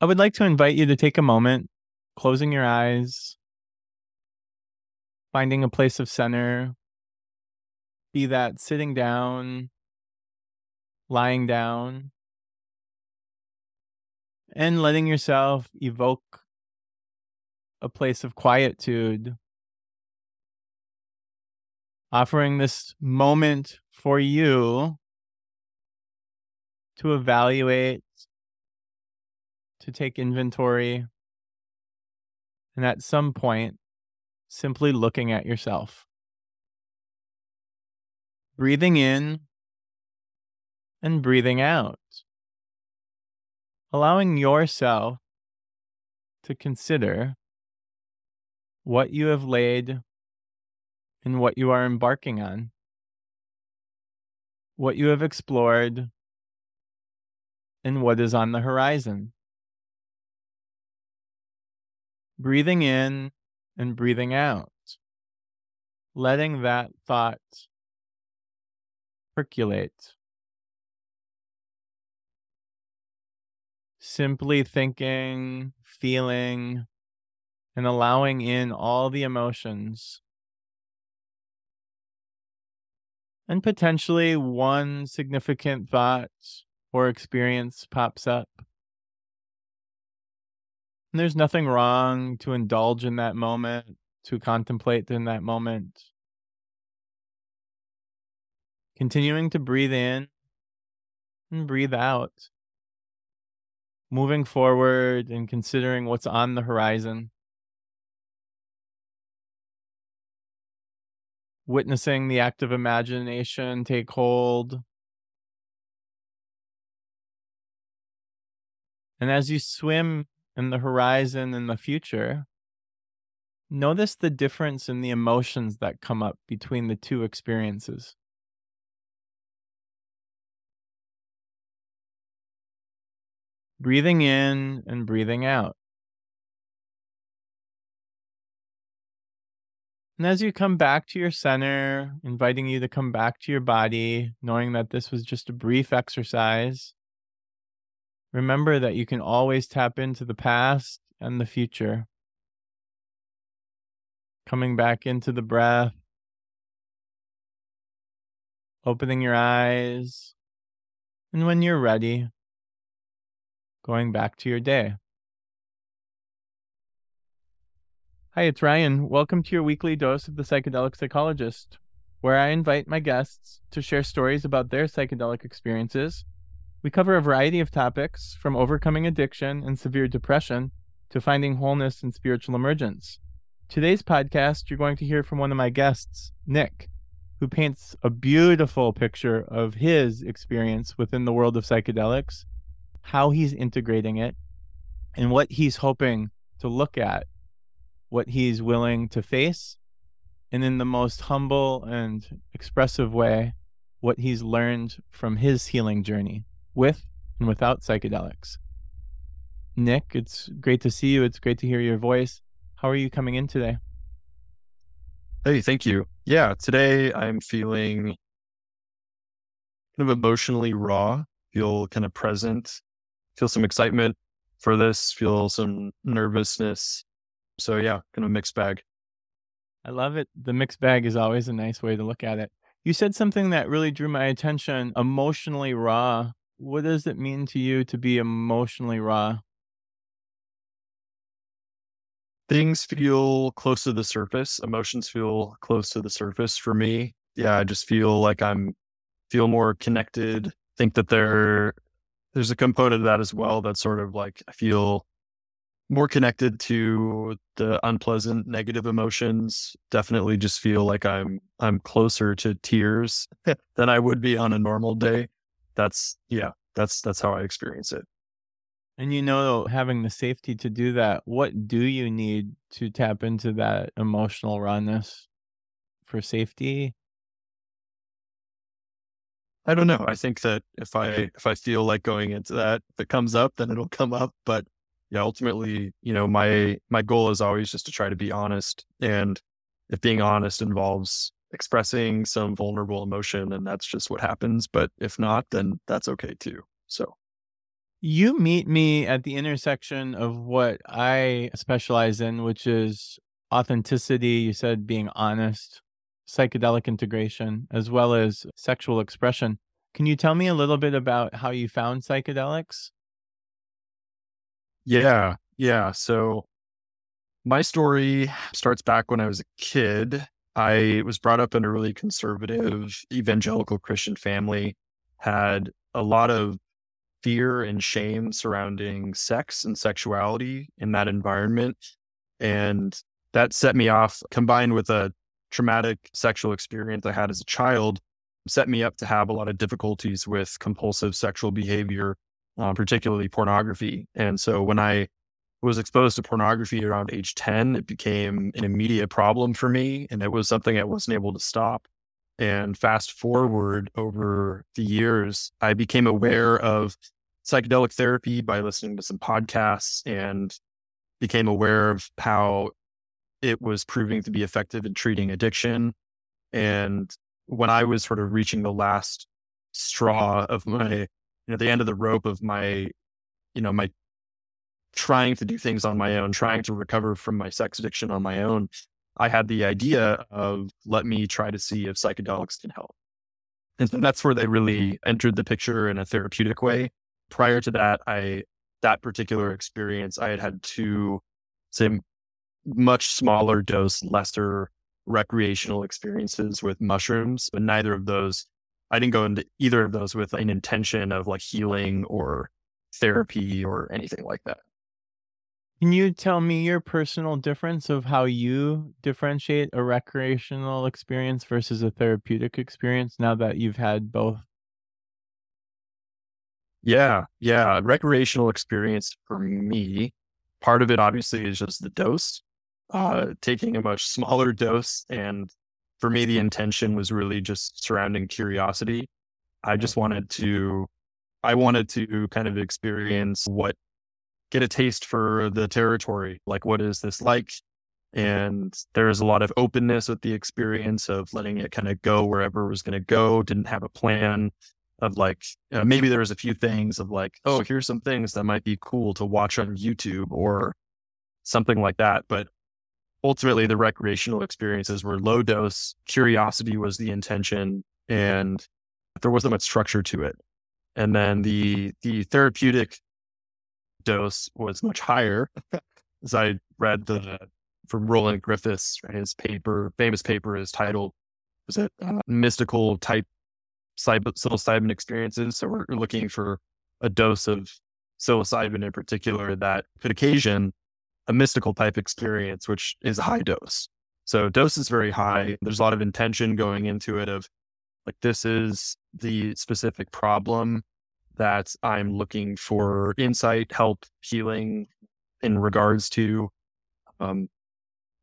I would like to invite you to take a moment, closing your eyes, finding a place of center, be that sitting down, lying down, and letting yourself evoke a place of quietude, offering this moment for you to evaluate, to take inventory, and at some point, simply looking at yourself. Breathing in and breathing out. Allowing yourself to consider what you have laid and what you are embarking on, what you have explored, and what is on the horizon. Breathing in and breathing out, letting that thought percolate. Simply thinking, feeling, and allowing in all the emotions. And potentially one significant thought or experience pops up. And there's nothing wrong to indulge in that moment, to contemplate in that moment. Continuing to breathe in and breathe out. Moving forward and considering what's on the horizon. Witnessing the active imagination take hold And as you swim in the horizon and the future, notice the difference in the emotions that come up between the two experiences. Breathing in and breathing out. And as you come back to your center, inviting you to come back to your body, knowing that this was just a brief exercise, Remember that you can always tap into the past and the future. Coming back into the breath, opening your eyes, and when you're ready, going back to your day. Hi, it's Ryan. Welcome to your weekly dose of the psychedelic psychologist, where I invite my guests to share stories about their psychedelic experiences we cover a variety of topics from overcoming addiction and severe depression to finding wholeness and spiritual emergence. Today's podcast, you're going to hear from one of my guests, Nick, who paints a beautiful picture of his experience within the world of psychedelics, how he's integrating it, and what he's hoping to look at, what he's willing to face, and in the most humble and expressive way, what he's learned from his healing journey with and without psychedelics. Nick, it's great to see you. It's great to hear your voice. How are you coming in today? Hey, thank you. Yeah, today I'm feeling kind of emotionally raw, feel kind of present, feel some excitement for this, feel some nervousness. So, yeah, kind of mixed bag. I love it. The mixed bag is always a nice way to look at it. You said something that really drew my attention emotionally raw what does it mean to you to be emotionally raw? Things feel close to the surface. Emotions feel close to the surface for me. Yeah, I just feel like I'm feel more connected. Think that there there's a component of that as well that's sort of like I feel more connected to the unpleasant negative emotions definitely just feel like i'm i'm closer to tears than i would be on a normal day that's yeah, that's that's how I experience it. And you know, having the safety to do that, what do you need to tap into that emotional rawness for safety? I don't know. I think that if I if I feel like going into that, if it comes up, then it'll come up. But yeah, ultimately, you know, my my goal is always just to try to be honest. And if being honest involves expressing some vulnerable emotion and that's just what happens. But if not, then that's okay too. So You meet me at the intersection of what I specialize in, which is authenticity. You said being honest, psychedelic integration, as well as sexual expression. Can you tell me a little bit about how you found psychedelics? Yeah. Yeah. So my story starts back when I was a kid. I was brought up in a really conservative evangelical Christian family, had a lot of fear and shame surrounding sex and sexuality in that environment. And that set me off, combined with a traumatic sexual experience I had as a child, set me up to have a lot of difficulties with compulsive sexual behavior, uh, particularly pornography. And so when I was exposed to pornography around age 10, it became an immediate problem for me. And it was something I wasn't able to stop. And fast forward over the years, I became aware of psychedelic therapy by listening to some podcasts and became aware of how it was proving to be effective in treating addiction. And when I was sort of reaching the last straw of my, you know, the end of the rope of my, you know, my trying to do things on my own, trying to recover from my sex addiction on my own, I had the idea of let me try to see if psychedelics can help. And so that's where they really entered the picture in a therapeutic way. Prior to that, I that particular experience, I had had two, say, much smaller dose, lesser recreational experiences with mushrooms, but neither of those, I didn't go into either of those with an intention of like healing or therapy or anything like that. Can you tell me your personal difference of how you differentiate a recreational experience versus a therapeutic experience now that you've had both? Yeah, yeah. Recreational experience for me, part of it obviously is just the dose, uh, taking a much smaller dose. And for me, the intention was really just surrounding curiosity. I just wanted to, I wanted to kind of experience what get a taste for the territory. Like, what is this like? Mm-hmm. And there's a lot of openness with the experience of letting it kind of go wherever it was going to go. Didn't have a plan of like, know, maybe there was a few things of like, oh, here's some things that might be cool to watch on YouTube or something like that. But ultimately, the recreational experiences were low dose. Curiosity was the intention, and there wasn't much structure to it. And then the the therapeutic dose was much higher. As I read the from Roland Griffiths, his paper, famous paper is titled, was it uh, mystical type psilocybin experiences? So we're looking for a dose of psilocybin in particular that could occasion a mystical type experience, which is a high dose. So dose is very high. There's a lot of intention going into it of like, this is the specific problem that I'm looking for insight, help, healing in regards to. Um,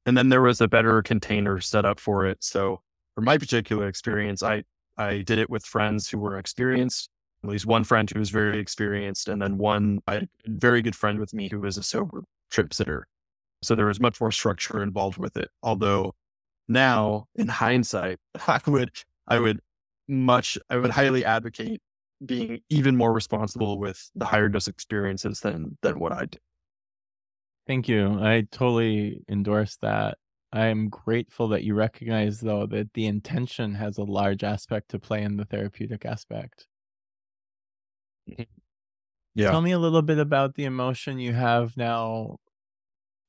and then there was a better container set up for it. So for my particular experience, I I did it with friends who were experienced. At least one friend who was very experienced, and then one I, very good friend with me who was a sober trip sitter. So there was much more structure involved with it. Although now, in hindsight, I would I would much I would highly advocate being even more responsible with the higher dose experiences than than what I do. Thank you. I totally endorse that. I'm grateful that you recognize though that the intention has a large aspect to play in the therapeutic aspect. Mm-hmm. Yeah. Tell me a little bit about the emotion you have now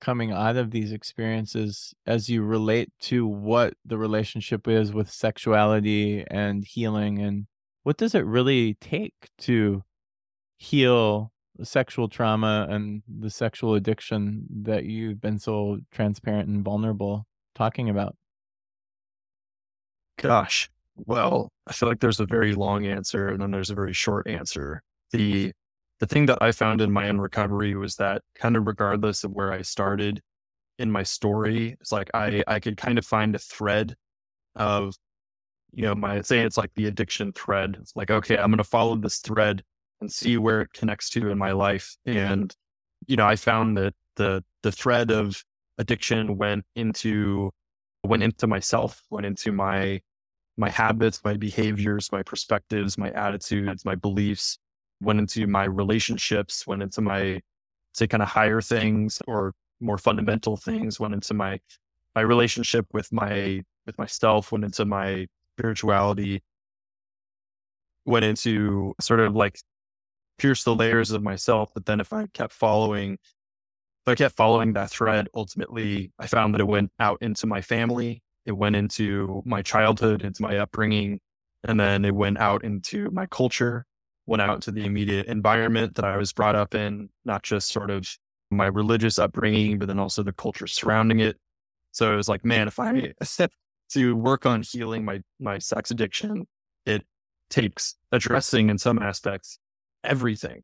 coming out of these experiences as you relate to what the relationship is with sexuality and healing and what does it really take to heal sexual trauma and the sexual addiction that you've been so transparent and vulnerable talking about? Gosh, well, I feel like there's a very long answer and then there's a very short answer. The the thing that I found in my own recovery was that kind of regardless of where I started in my story, it's like I I could kind of find a thread of you know, my say it's like the addiction thread. It's like, okay, I'm going to follow this thread and see where it connects to in my life. And, you know, I found that the, the thread of addiction went into, went into myself, went into my, my habits, my behaviors, my perspectives, my attitudes, my beliefs. went into my relationships, went into my, say, kind of higher things or more fundamental things, went into my, my relationship with my, with myself, went into my spirituality, went into sort of like pierce the layers of myself. But then if I kept following, if I kept following that thread, ultimately I found that it went out into my family. It went into my childhood, into my upbringing, and then it went out into my culture, went out to the immediate environment that I was brought up in, not just sort of my religious upbringing, but then also the culture surrounding it. So it was like, man, if I to work on healing my my sex addiction, it takes addressing in some aspects everything.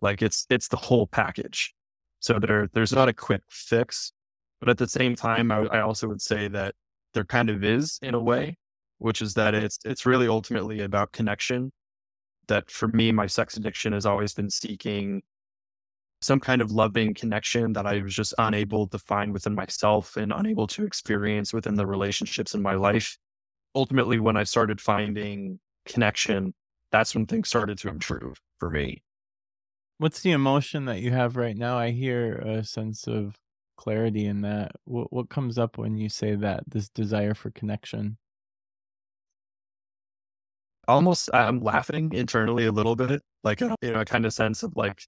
Like it's it's the whole package. So there there's not a quick fix, but at the same time, I, I also would say that there kind of is in a way, which is that it's it's really ultimately about connection. That for me, my sex addiction has always been seeking some kind of loving connection that I was just unable to find within myself and unable to experience within the relationships in my life. Ultimately, when I started finding connection, that's when things started to improve for me. What's the emotion that you have right now? I hear a sense of clarity in that. What what comes up when you say that this desire for connection? Almost, I'm laughing internally a little bit, like you know, a kind of sense of like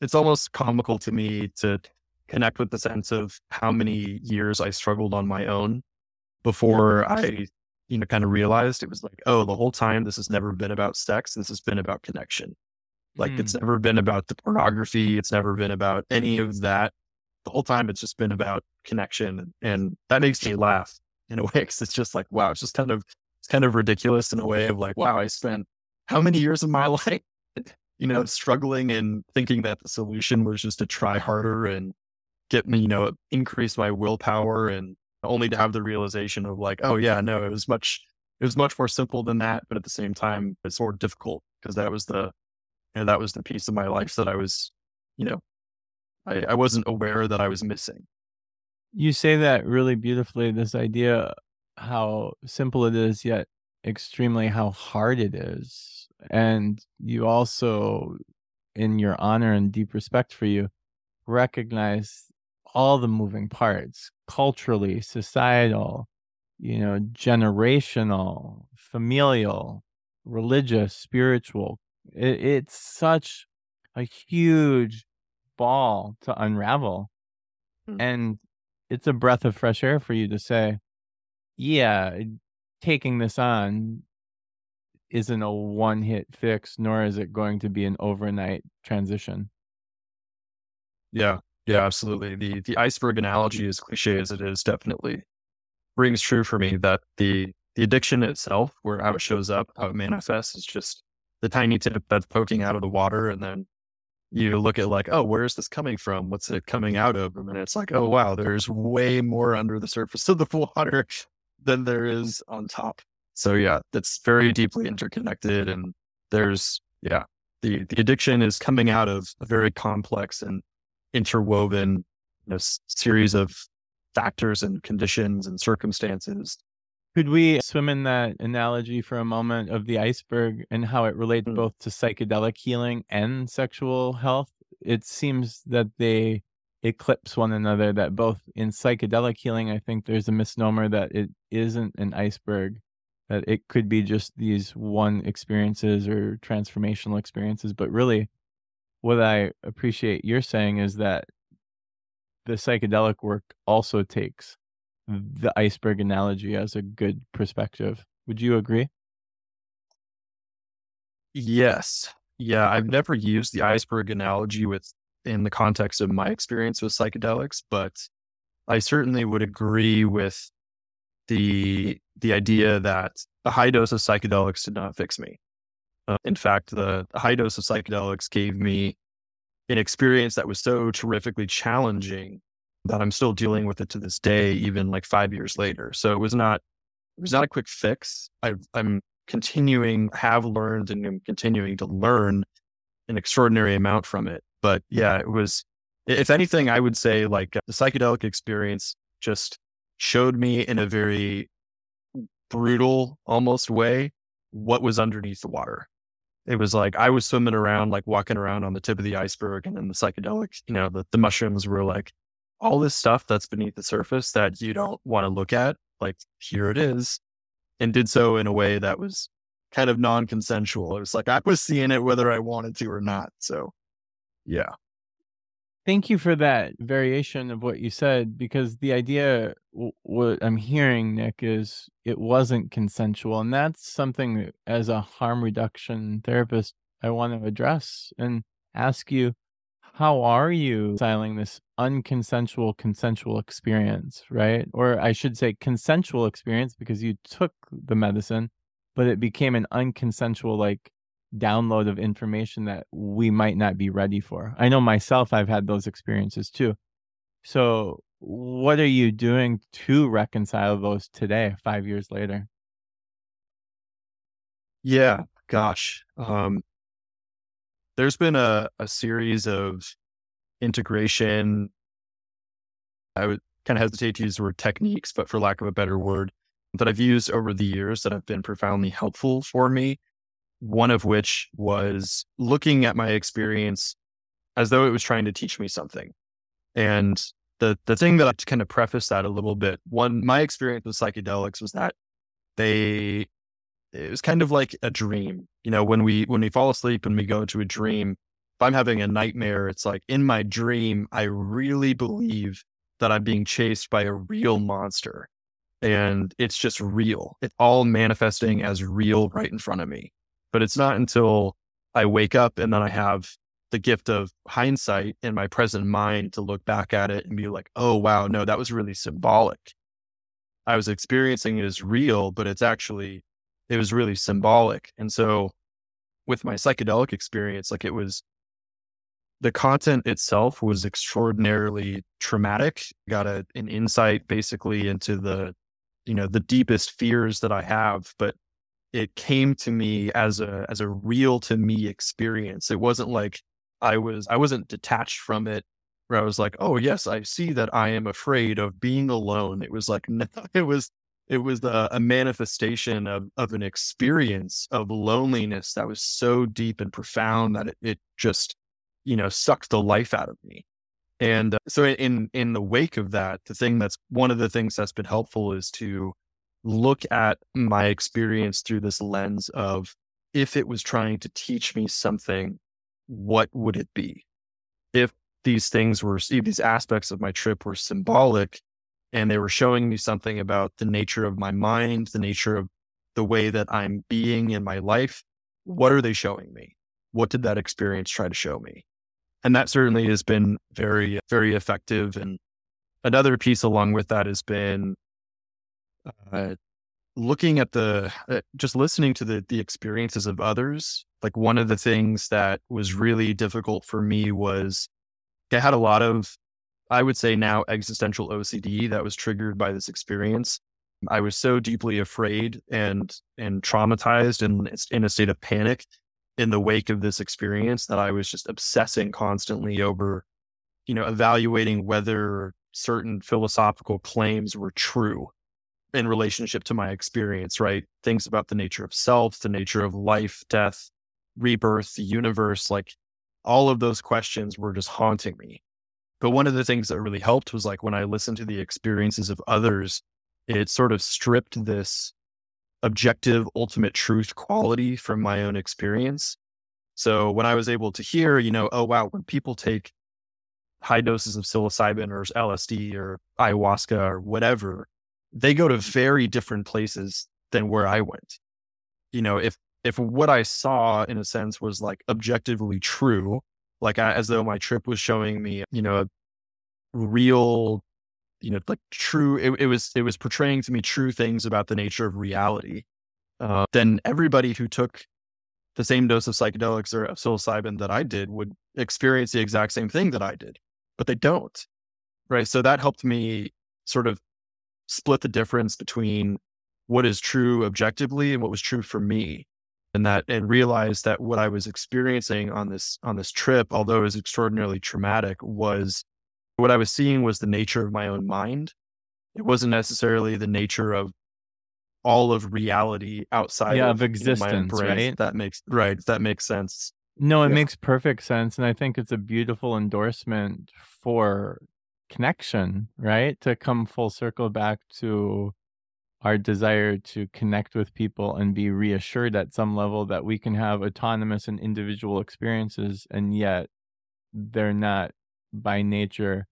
it's almost comical to me to connect with the sense of how many years I struggled on my own before I you know, kind of realized it was like, oh, the whole time this has never been about sex. This has been about connection. Like mm. it's never been about the pornography. It's never been about any of that. The whole time it's just been about connection. And that makes me laugh in a way. Cause it's just like, wow, it's just kind of, it's kind of ridiculous in a way of like, wow, I spent how many years of my life, you know, struggling and thinking that the solution was just to try harder and get me, you know, increase my willpower and only to have the realization of like, oh yeah, no, it was much, it was much more simple than that. But at the same time, it's more difficult because that was the, you know, that was the piece of my life that I was, you know, I, I wasn't aware that I was missing. You say that really beautifully. This idea how simple it is, yet extremely how hard it is. And you also, in your honor and deep respect for you, recognize all the moving parts culturally, societal, you know, generational, familial, religious, spiritual. It, it's such a huge ball to unravel. Mm-hmm. And it's a breath of fresh air for you to say, yeah, taking this on isn't a one hit fix, nor is it going to be an overnight transition. Yeah. Yeah, absolutely. The the iceberg analogy, as cliche as it is, definitely rings true for me. That the the addiction itself, where how it shows up, how it manifests, is just the tiny tip that's poking out of the water, and then you look at like, oh, where is this coming from? What's it coming out of? And it's like, oh wow, there's way more under the surface of the water than there is on top. So yeah, that's very deeply interconnected, and there's yeah, the the addiction is coming out of a very complex and interwoven you know, series of factors and conditions and circumstances. Could we swim in that analogy for a moment of the iceberg and how it relates mm. both to psychedelic healing and sexual health? It seems that they eclipse one another, that both in psychedelic healing, I think there's a misnomer that it isn't an iceberg, that it could be just these one experiences or transformational experiences, but really what I appreciate you're saying is that the psychedelic work also takes the iceberg analogy as a good perspective. Would you agree? Yes. Yeah, I've never used the iceberg analogy with in the context of my experience with psychedelics, but I certainly would agree with the the idea that a high dose of psychedelics did not fix me. Uh, in fact, the high dose of psychedelics gave me an experience that was so terrifically challenging that I'm still dealing with it to this day, even like five years later. So it was not, it was not a quick fix. I, I'm continuing, have learned, and am continuing to learn an extraordinary amount from it. But yeah, it was, if anything, I would say like the psychedelic experience just showed me in a very brutal almost way what was underneath the water it was like I was swimming around, like walking around on the tip of the iceberg, and then the psychedelics, you know, the, the mushrooms were like all this stuff that's beneath the surface that you don't want to look at. Like, here it is. And did so in a way that was kind of non consensual. It was like I was seeing it whether I wanted to or not. So, yeah. Thank you for that variation of what you said because the idea, w- what I'm hearing, Nick, is it wasn't consensual. And that's something as a harm reduction therapist, I want to address and ask you how are you styling this unconsensual consensual experience, right? Or I should say consensual experience because you took the medicine, but it became an unconsensual, like, download of information that we might not be ready for. I know myself, I've had those experiences too. So, what are you doing to reconcile those today, five years later? Yeah, gosh. Um, there's been a, a series of integration. I would kind of hesitate to use the word techniques, but for lack of a better word, that I've used over the years that have been profoundly helpful for me one of which was looking at my experience as though it was trying to teach me something. And the the thing that I to kind of preface that a little bit, one my experience with psychedelics was that they it was kind of like a dream. You know, when we when we fall asleep and we go into a dream, if I'm having a nightmare, it's like in my dream, I really believe that I'm being chased by a real monster. And it's just real. It's all manifesting as real right in front of me. But it's not until I wake up and then I have the gift of hindsight in my present mind to look back at it and be like, oh, wow, no, that was really symbolic. I was experiencing it as real, but it's actually, it was really symbolic. And so with my psychedelic experience, like it was, the content itself was extraordinarily traumatic. Got a, an insight basically into the, you know, the deepest fears that I have, but it came to me as a as a real to me experience. It wasn't like I was I wasn't detached from it where I was like, oh yes, I see that I am afraid of being alone. It was like no, it was it was a, a manifestation of of an experience of loneliness that was so deep and profound that it, it just you know sucked the life out of me. And uh, so in in the wake of that, the thing that's one of the things that's been helpful is to look at my experience through this lens of if it was trying to teach me something, what would it be? If these things were, if these aspects of my trip were symbolic and they were showing me something about the nature of my mind, the nature of the way that I'm being in my life, what are they showing me? What did that experience try to show me? And that certainly has been very, very effective. And another piece along with that has been uh, looking at the uh, just listening to the the experiences of others like one of the things that was really difficult for me was i had a lot of i would say now existential ocd that was triggered by this experience. I was so deeply afraid and and traumatized and in a state of panic in the wake of this experience that i was just obsessing constantly over you know evaluating whether certain philosophical claims were true in relationship to my experience, right? Things about the nature of self, the nature of life, death, rebirth, the universe, like all of those questions were just haunting me. But one of the things that really helped was like when I listened to the experiences of others, it sort of stripped this objective, ultimate truth quality from my own experience. So when I was able to hear, you know, oh, wow, when people take high doses of psilocybin or LSD or ayahuasca or whatever, they go to very different places than where I went. You know, if if what I saw in a sense was like objectively true, like I, as though my trip was showing me, you know, real, you know, like true, it, it was it was portraying to me true things about the nature of reality. Uh, then everybody who took the same dose of psychedelics or of psilocybin that I did would experience the exact same thing that I did, but they don't. Right. So that helped me sort of split the difference between what is true objectively and what was true for me and that and realized that what I was experiencing on this on this trip, although it was extraordinarily traumatic, was what I was seeing was the nature of my own mind. It wasn't necessarily the nature of all of reality outside yeah, of, of existence, you know, my brain. right? That makes right. That makes sense. No, it Yeah. makes perfect sense. And I think it's a beautiful endorsement for connection, right? To come full circle back to our desire to connect with people and be reassured at some level that we can have autonomous and individual experiences, and yet they're not by nature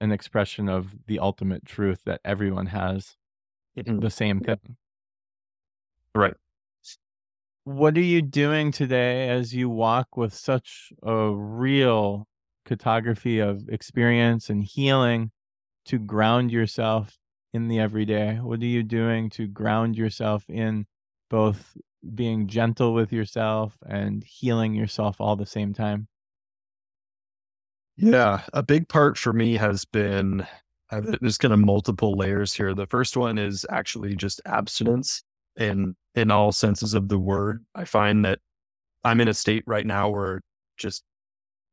an expression of the ultimate truth that everyone has Mhm. the same thing. Right. What are you doing today as you walk with such a real cartography of experience and healing to ground yourself in the everyday? What are you doing to ground yourself in both being gentle with yourself and healing yourself all the same time? Yeah, a big part for me has been uh, th- there's kind of multiple layers here. The first one is actually just abstinence in in all senses of the word. I find that I'm in a state right now where just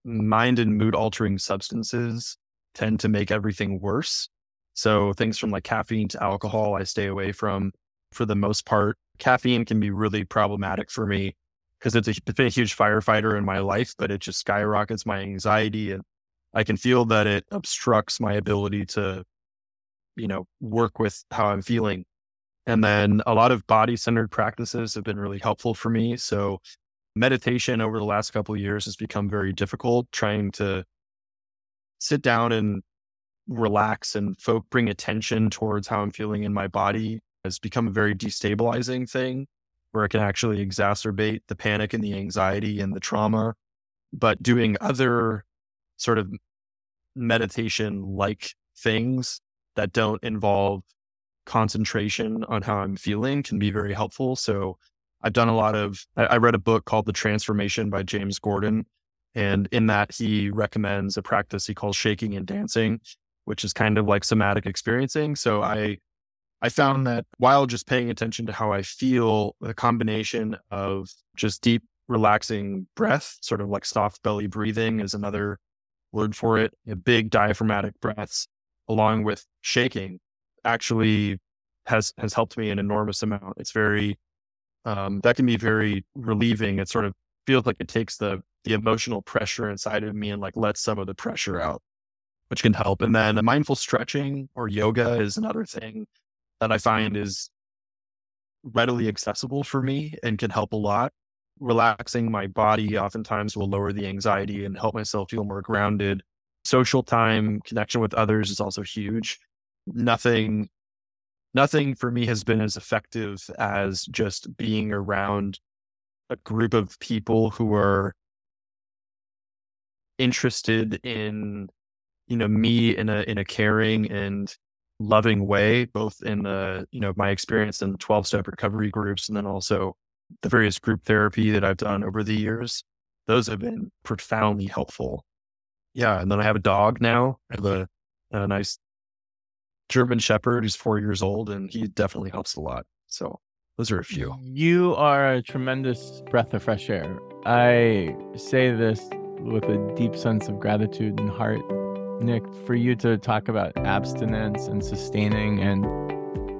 mind and mood altering substances tend to make everything worse. So things from like caffeine to alcohol, I stay away from for the most part. Caffeine can be really problematic for me because it's, a, it's been a huge firefighter in my life, but it just skyrockets my anxiety and I can feel that it obstructs my ability to, you know, work with how I'm feeling. And then a lot of body centered practices have been really helpful for me. So meditation over the last couple of years has become very difficult trying to sit down and relax and folk bring attention towards how I'm feeling in my body has become a very destabilizing thing where it can actually exacerbate the panic and the anxiety and the trauma. But doing other sort of meditation like things that don't involve concentration on how I'm feeling can be very helpful. So I've done a lot of, I, I read a book called The Transformation by James Gordon. And in that, he recommends a practice he calls shaking and dancing, which is kind of like somatic experiencing. So I, I found that while just paying attention to how I feel, the combination of just deep, relaxing breath, sort of like soft belly breathing is another word for it, you know, big diaphragmatic breaths, along with shaking, actually has has helped me an enormous amount. It's very um, that can be very relieving. It sort of feels like it takes the the emotional pressure inside of me and like lets some of the pressure out, which can help. And then mindful stretching or yoga is another thing that I find is readily accessible for me and can help a lot. Relaxing my body oftentimes will lower the anxiety and help myself feel more grounded. Social time, connection with others is also huge. Nothing, nothing for me has been as effective as just being around a group of people who are interested in, you know, me in a in a caring and loving way, both in the, you know, my experience in 12 step recovery groups and then also the various group therapy that I've done over the years. Those have been profoundly helpful. Yeah. And then I have a dog now. I have a, a nice German Shepherd who's four years old, and he definitely helps a lot. So those are a few. You are a tremendous breath of fresh air. I say this with a deep sense of gratitude and heart, Nick, for you to talk about abstinence and sustaining. And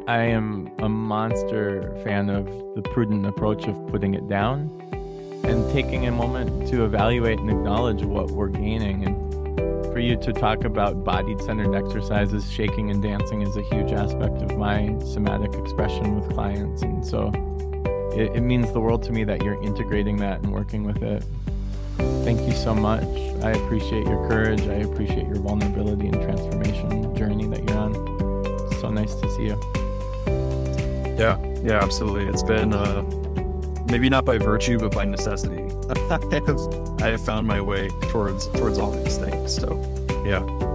I am a monster fan of the prudent approach of putting it down and taking a moment to evaluate and acknowledge what we're gaining. And for you to talk about bodied centered exercises, shaking and dancing is a huge aspect of my somatic expression with clients. And so it, it means the world to me that you're integrating that and working with it. Thank you so much. I appreciate your courage. I appreciate your vulnerability and transformation journey that you're on. So nice to see you. Yeah, yeah, absolutely. It's been uh, maybe not by virtue, but by necessity. I have, found my way towards towards all these things. So, yeah.